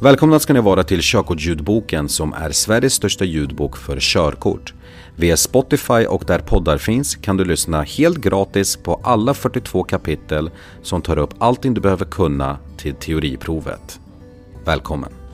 Välkomna ska ni vara till Körkortsljudboken som är Sveriges största ljudbok för körkort. Via Spotify och där poddar finns kan du lyssna helt gratis på alla 42 kapitel som tar upp allting du behöver kunna till teoriprovet. Välkommen!